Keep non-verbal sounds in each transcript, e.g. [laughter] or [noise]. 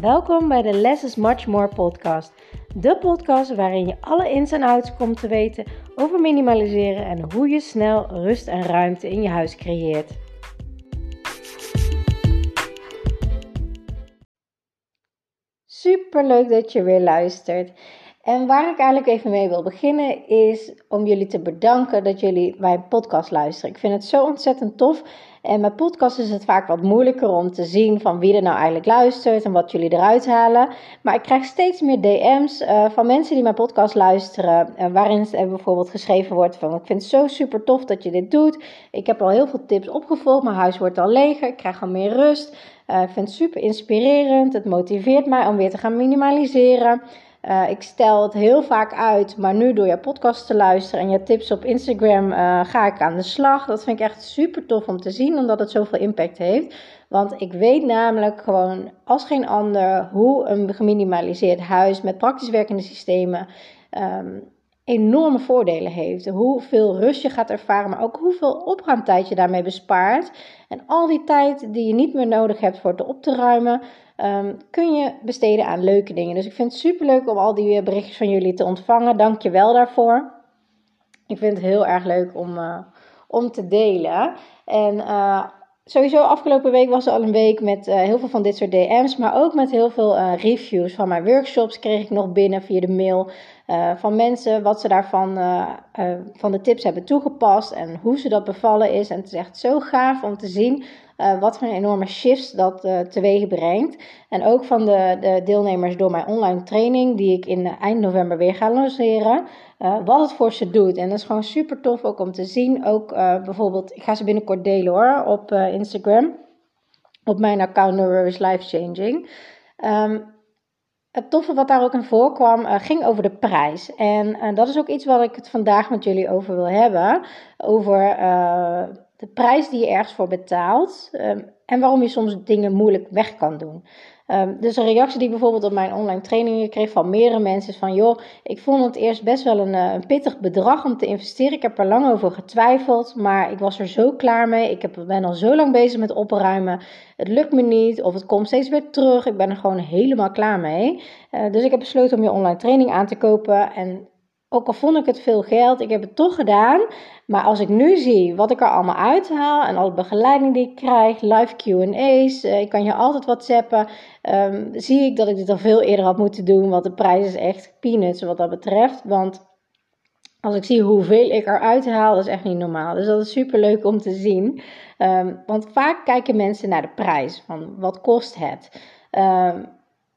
Welkom bij de Less is Much More podcast. De podcast waarin je alle ins en outs komt te weten over minimaliseren en hoe je snel rust en ruimte in je huis creëert. Super leuk dat je weer luistert. En waar ik eigenlijk even mee wil beginnen is om jullie te bedanken dat jullie mijn podcast luisteren. Ik vind het zo ontzettend tof. En met podcast is het vaak wat moeilijker om te zien van wie er nou eigenlijk luistert en wat jullie eruit halen. Maar ik krijg steeds meer DM's uh, van mensen die mijn podcast luisteren, uh, waarin er bijvoorbeeld geschreven wordt van ik vind het zo super tof dat je dit doet. Ik heb al heel veel tips opgevolgd, mijn huis wordt al leger, ik krijg al meer rust. Ik vind het super inspirerend, het motiveert mij om weer te gaan minimaliseren. Uh, ik stel het heel vaak uit, maar nu door je podcast te luisteren en je tips op Instagram uh, ga ik aan de slag. Dat vind ik echt super tof om te zien, omdat het zoveel impact heeft. Want ik weet namelijk gewoon als geen ander hoe een geminimaliseerd huis met praktisch werkende systemen um, enorme voordelen heeft. Hoeveel rust je gaat ervaren, maar ook hoeveel opruimtijd je daarmee bespaart. En al die tijd die je niet meer nodig hebt voor het op te ruimen, um, kun je besteden aan leuke dingen. Dus ik vind het super leuk om al die berichtjes van jullie te ontvangen. Dank je wel daarvoor. Ik vind het heel erg leuk om, uh, om te delen. En uh, sowieso afgelopen week was er al een week met heel veel van dit soort DM's, maar ook met heel veel reviews van mijn workshops kreeg ik nog binnen via de mail uh, van mensen wat ze daarvan van de tips hebben toegepast en hoe ze dat bevallen is. En het is echt zo gaaf om te zien wat voor een enorme shifts dat teweeg brengt. En ook van de, de deelnemers door mijn online training die ik in eind november weer ga lanceren wat het voor ze doet. En dat is gewoon super tof ook om te zien. Ook bijvoorbeeld, ik ga ze binnenkort delen hoor, op Instagram. Op mijn account No is Life Changing. Um, het toffe wat daar ook in voorkwam, ging over de prijs. En dat is ook iets wat ik het vandaag met jullie over wil hebben. Over de prijs die je ergens voor betaalt. Um, en waarom je soms dingen moeilijk weg kan doen. Um, dus een reactie die ik bijvoorbeeld op mijn online trainingen kreeg van meerdere mensen is van joh, ik vond het eerst best wel een, eh, een, pittig bedrag om te investeren. Ik heb er lang over getwijfeld, maar ik was er zo klaar mee. Ik heb, ben al zo lang bezig met opruimen. Het lukt me niet of het komt steeds weer terug. Ik ben er gewoon helemaal klaar mee. Uh, dus ik heb besloten om je online training aan te kopen en ook al vond ik het veel geld, ik heb het toch gedaan. Maar als ik nu zie wat ik er allemaal uithaal en alle begeleiding die ik krijg, live QA's, uh, ik kan je altijd whatsappen, um, zie ik dat ik dit al veel eerder had moeten doen. Want de prijs is echt peanuts wat dat betreft. Want als ik zie hoeveel ik eruit haal, dat is echt niet normaal. Dus dat is super leuk om te zien. Um, want vaak kijken mensen naar de prijs, van wat kost het. Um,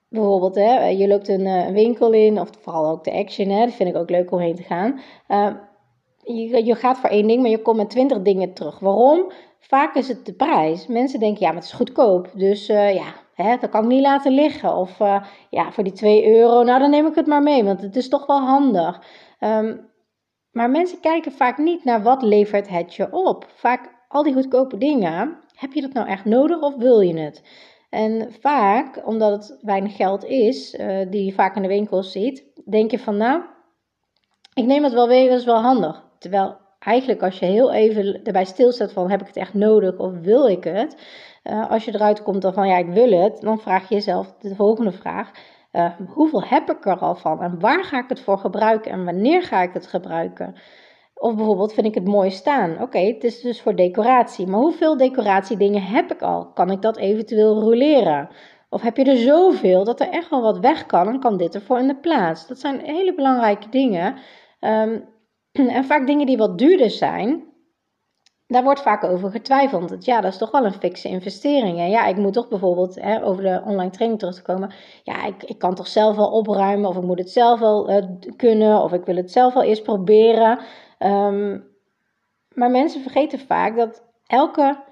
Bijvoorbeeld, hè, je loopt een, eh, winkel in, of vooral ook de Action, hè, dat vind ik ook leuk om heen te gaan. Uh, je, je gaat voor één ding, maar je komt met twintig dingen terug. Waarom? Vaak is het de prijs. Mensen denken, ja, maar het is goedkoop. Dus ja, hè, dat kan ik niet laten liggen. Of ja, voor die 2 euro, nou dan neem ik het maar mee, want het is toch wel handig. Um, maar mensen kijken vaak niet naar wat levert het je op. Vaak al die goedkope dingen, heb je dat nou echt nodig of wil je het? En vaak, omdat het weinig geld is, uh, die je vaak in de winkels ziet, denk je van nou, ik neem het wel mee, dat is wel handig. Terwijl eigenlijk als je heel even erbij stilstaat van heb ik het echt nodig of wil ik het, uh, als je eruit komt dan van ja ik wil het, dan vraag je jezelf de volgende vraag. Uh, hoeveel heb ik er al van en waar ga ik het voor gebruiken en wanneer ga ik het gebruiken? Of bijvoorbeeld vind ik het mooi staan. Oké, het is dus voor decoratie. Maar hoeveel decoratiedingen heb ik al? Kan ik dat eventueel roleren? Of heb je er zoveel dat er echt wel wat weg kan en kan dit ervoor in de plaats? Dat zijn hele belangrijke dingen. Um, [clears throat] en vaak dingen die wat duurder zijn, daar wordt vaak over getwijfeld. Dat, ja, dat is toch wel een fikse investering. En ja, ik moet toch bijvoorbeeld, hè, over de online training terug te komen. Ja, ik, ik kan toch zelf wel opruimen. Of ik moet het zelf wel uh, kunnen. Of ik wil het zelf wel eerst proberen. Um, maar mensen vergeten vaak dat elke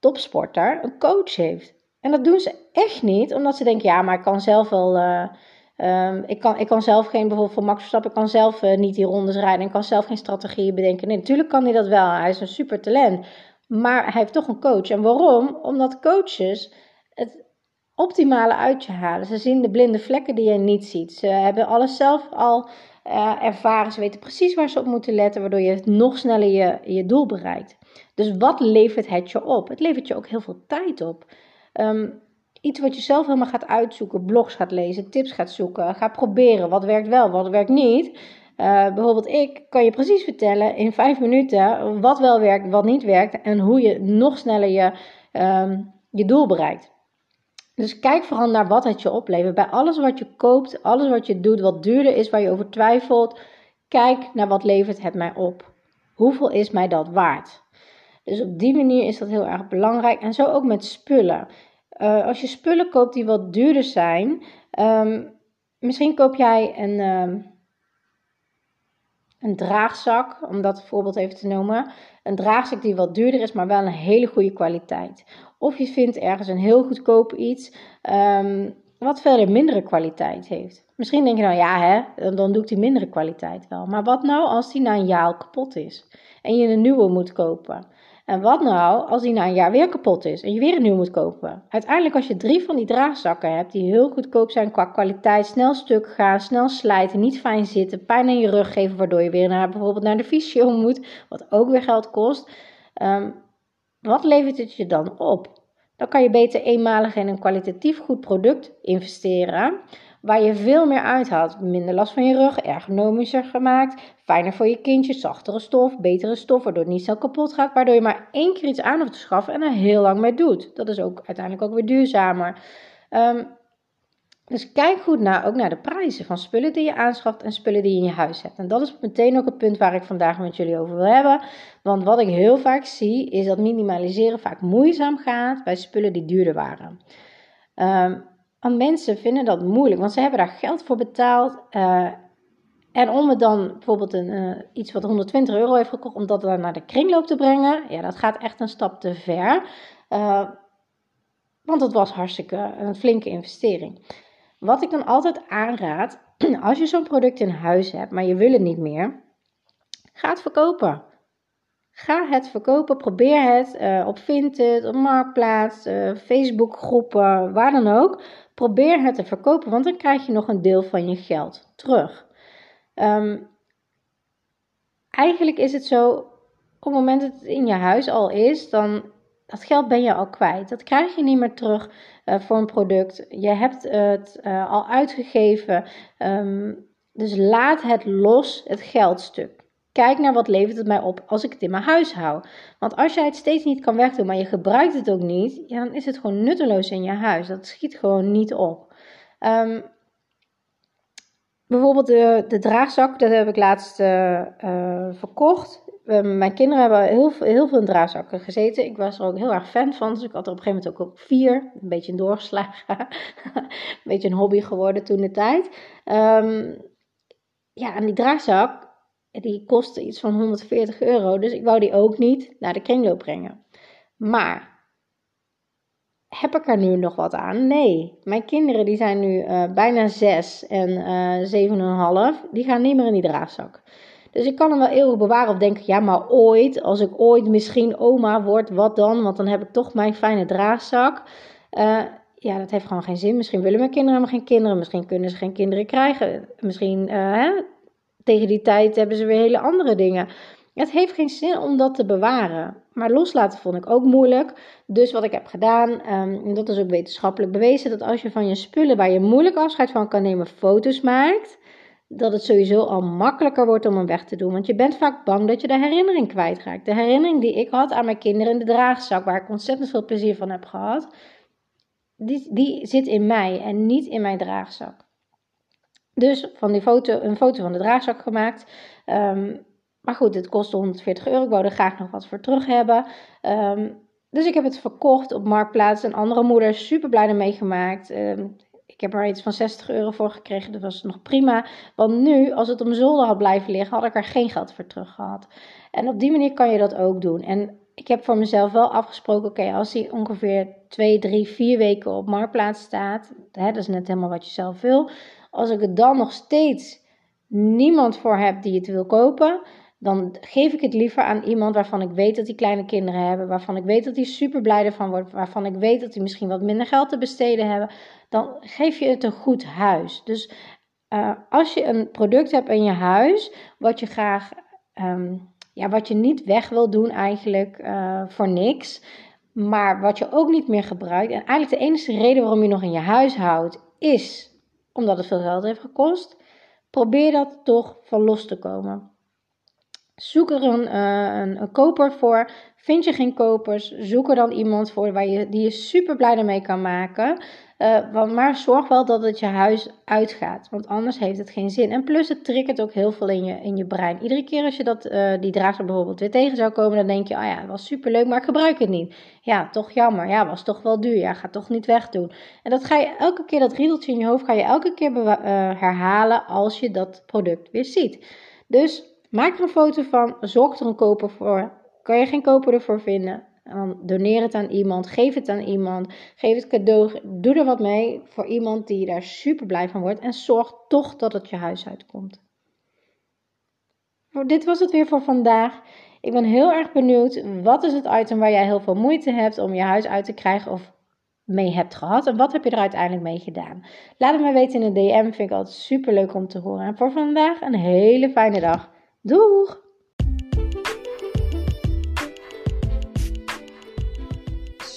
topsporter een coach heeft. En dat doen ze echt niet, omdat ze denken, ja, maar ik kan zelf wel... Uh, Um, ik, kan, ik kan zelf geen, bijvoorbeeld voor Max Verstappen, ik kan zelf uh, niet die rondes rijden. Ik kan zelf geen strategieën bedenken. Nee, natuurlijk kan hij dat wel. Hij is een super talent. Maar hij heeft toch een coach. En waarom? Omdat coaches het optimale uit je halen. Ze zien de blinde vlekken die je niet ziet. Ze hebben alles zelf al uh, ervaren. Ze weten precies waar ze op moeten letten, waardoor je nog sneller je, je doel bereikt. Dus wat levert het je op? Het levert je ook heel veel tijd op. Um, iets wat je zelf helemaal gaat uitzoeken, blogs gaat lezen, tips gaat zoeken, gaat proberen. Wat werkt wel, wat werkt niet. Uh, bijvoorbeeld ik kan je precies vertellen in vijf minuten wat wel werkt, wat niet werkt en hoe je nog sneller je, um, je doel bereikt. Dus kijk vooral naar wat het je oplevert. Bij alles wat je koopt, alles wat je doet, wat duurder is, waar je over twijfelt, kijk naar wat levert het mij op. Hoeveel is mij dat waard? Dus op die manier is dat heel erg belangrijk. En zo ook met spullen. Uh, als je spullen koopt die wat duurder zijn, um, misschien koop jij een, um, een draagzak, om dat voorbeeld even te noemen. Een draagzak die wat duurder is, maar wel een hele goede kwaliteit. Of je vindt ergens een heel goedkoop iets um, wat verder mindere kwaliteit heeft. Misschien denk je nou ja, hè, dan doe ik die mindere kwaliteit wel. Maar wat nou als die na een jaar kapot is en je een nieuwe moet kopen? En wat nou als die na een jaar weer kapot is en je weer een nieuw moet kopen? Uiteindelijk als je drie van die draagzakken hebt die heel goedkoop zijn qua kwaliteit, snel stuk gaan, snel slijten, niet fijn zitten, pijn in je rug geven waardoor je weer naar, bijvoorbeeld naar de fysio moet, wat ook weer geld kost. Um, wat levert het je dan op? Dan kan je beter eenmalig in een kwalitatief goed product investeren waar je veel meer uithaalt. Minder last van je rug, ergonomischer gemaakt, fijner voor je kindje, zachtere stof, betere stof, waardoor het niet zo kapot gaat, waardoor je maar één keer iets aan hoeft te schaffen en er heel lang mee doet. Dat is ook uiteindelijk ook weer duurzamer. Um, dus kijk goed naar, ook naar de prijzen van spullen die je aanschaft en spullen die je in je huis hebt. En dat is meteen ook het punt waar ik vandaag met jullie over wil hebben. Want wat ik heel vaak zie, is dat minimaliseren vaak moeizaam gaat bij spullen die duurder waren. Um, want mensen vinden dat moeilijk, want ze hebben daar geld voor betaald. Uh, en om het dan bijvoorbeeld een, uh, iets wat 120 euro heeft gekocht, om dat dan naar de kringloop te brengen, ja, dat gaat echt een stap te ver. Uh, want het was hartstikke een flinke investering. Wat ik dan altijd aanraad, [clears throat] als je zo'n product in huis hebt, maar je wil het niet meer, ga het verkopen. Ga het verkopen, probeer het uh, op Vinted, op Marktplaats, uh, Facebook groepen, waar dan ook. Probeer het te verkopen, want dan krijg je nog een deel van je geld terug. Um, eigenlijk is het zo, op het moment dat het in je huis al is, dan dat geld ben je al kwijt. Dat krijg je niet meer terug uh, voor een product. Je hebt het al uitgegeven. Um, dus laat het los, het geldstuk. Kijk naar wat levert het mij op als ik het in mijn huis hou. Want als jij het steeds niet kan wegdoen, maar je gebruikt het ook niet, ja, dan is het gewoon nutteloos in je huis. Dat schiet gewoon niet op. Um, bijvoorbeeld de, de draagzak, dat heb ik laatst uh, verkocht. Ehm, mijn kinderen hebben heel, heel veel in draagzakken gezeten. Ik was er ook heel erg fan van. Dus ik had er op een gegeven moment ook, vier. Een beetje een doorgeslagen. [laughs] een beetje een hobby geworden toen de tijd. Um, ja, en die draagzak, die kostte iets van 140 euro. Dus ik wou die ook niet naar de kringloop brengen. Maar heb ik er nu nog wat aan? Nee. Mijn kinderen die zijn nu uh, bijna 6 en uh, 7,5. Die gaan niet meer in die draagzak. Dus ik kan hem wel eeuwig bewaren of denken, ja, maar ooit, als ik ooit misschien oma word, wat dan? Want dan heb ik toch mijn fijne draagzak. Uh, ja, dat heeft gewoon geen zin. Misschien willen mijn kinderen helemaal geen kinderen. Misschien kunnen ze geen kinderen krijgen. Misschien hè, tegen die tijd hebben ze weer hele andere dingen. Het heeft geen zin om dat te bewaren. Maar loslaten vond ik ook moeilijk. Dus wat ik heb gedaan, um, en dat is ook wetenschappelijk bewezen, dat als je van je spullen waar je moeilijk afscheid van kan nemen, foto's maakt, dat het sowieso al makkelijker wordt om hem weg te doen. Want je bent vaak bang dat je de herinnering kwijtraakt. De herinnering die ik had aan mijn kinderen in de draagzak, waar ik ontzettend veel plezier van heb gehad, die, die zit in mij en niet in mijn draagzak. Dus van die foto, een foto van de draagzak gemaakt. Um, maar goed, het kostte 140 euro. Ik wou er graag nog wat voor terug hebben. Um, dus ik heb het verkocht op Marktplaats. Een andere moeder super blij ermee gemaakt. Um, ik heb er iets van 60 euro voor gekregen. Dat was nog prima. Want nu, als het om zolder had blijven liggen, had ik er geen geld voor terug gehad. En op die manier kan je dat ook doen. En ik heb voor mezelf wel afgesproken: oké, als die ongeveer 2, 3, 4 weken op marktplaats staat, hè, dat is net helemaal wat je zelf wil. Als ik er dan nog steeds niemand voor heb die het wil kopen, dan geef ik het liever aan iemand waarvan ik weet dat die kleine kinderen hebben, waarvan ik weet dat die super blij ervan wordt, waarvan ik weet dat die misschien wat minder geld te besteden hebben, dan geef je het een goed huis. Dus uh, als je een product hebt in je huis, wat je graag, um, ja, wat je niet weg wil doen eigenlijk uh, voor niks, Maar wat je ook niet meer gebruikt, en eigenlijk de enige reden waarom je nog in je huis houdt, is omdat het veel geld heeft gekost. Probeer dat toch van los te komen. Zoek er een, uh, een, een, koper voor. Vind je geen kopers, zoek er dan iemand voor waar je, die je super blij mee kan maken. Uh, maar zorg wel dat het je huis uitgaat, want anders heeft het geen zin. En plus, het triggert ook heel veel in je, in je brein. Iedere keer als je dat, uh, die draagster bijvoorbeeld weer tegen zou komen, dan denk je: oh ja, het was super leuk, maar ik gebruik het niet. Ja, toch jammer. Ja, was toch wel duur. Ja, ga toch niet wegdoen. En dat ga je elke keer, dat riedeltje in je hoofd, ga je elke keer uh, herhalen als je dat product weer ziet. Dus maak er een foto van, zorg er een koper voor. Kan je geen koper ervoor vinden? Dan doneer het aan iemand, geef het aan iemand, geef het cadeau, doe er wat mee voor iemand die daar super blij van wordt en zorg toch dat het je huis uitkomt. Dit was het weer voor vandaag. Ik ben heel erg benieuwd, wat is het item waar jij heel veel moeite hebt om je huis uit te krijgen of mee hebt gehad en wat heb je er uiteindelijk mee gedaan? Laat het me weten in de DM, vind ik altijd super leuk om te horen. En voor vandaag een hele fijne dag. Doeg!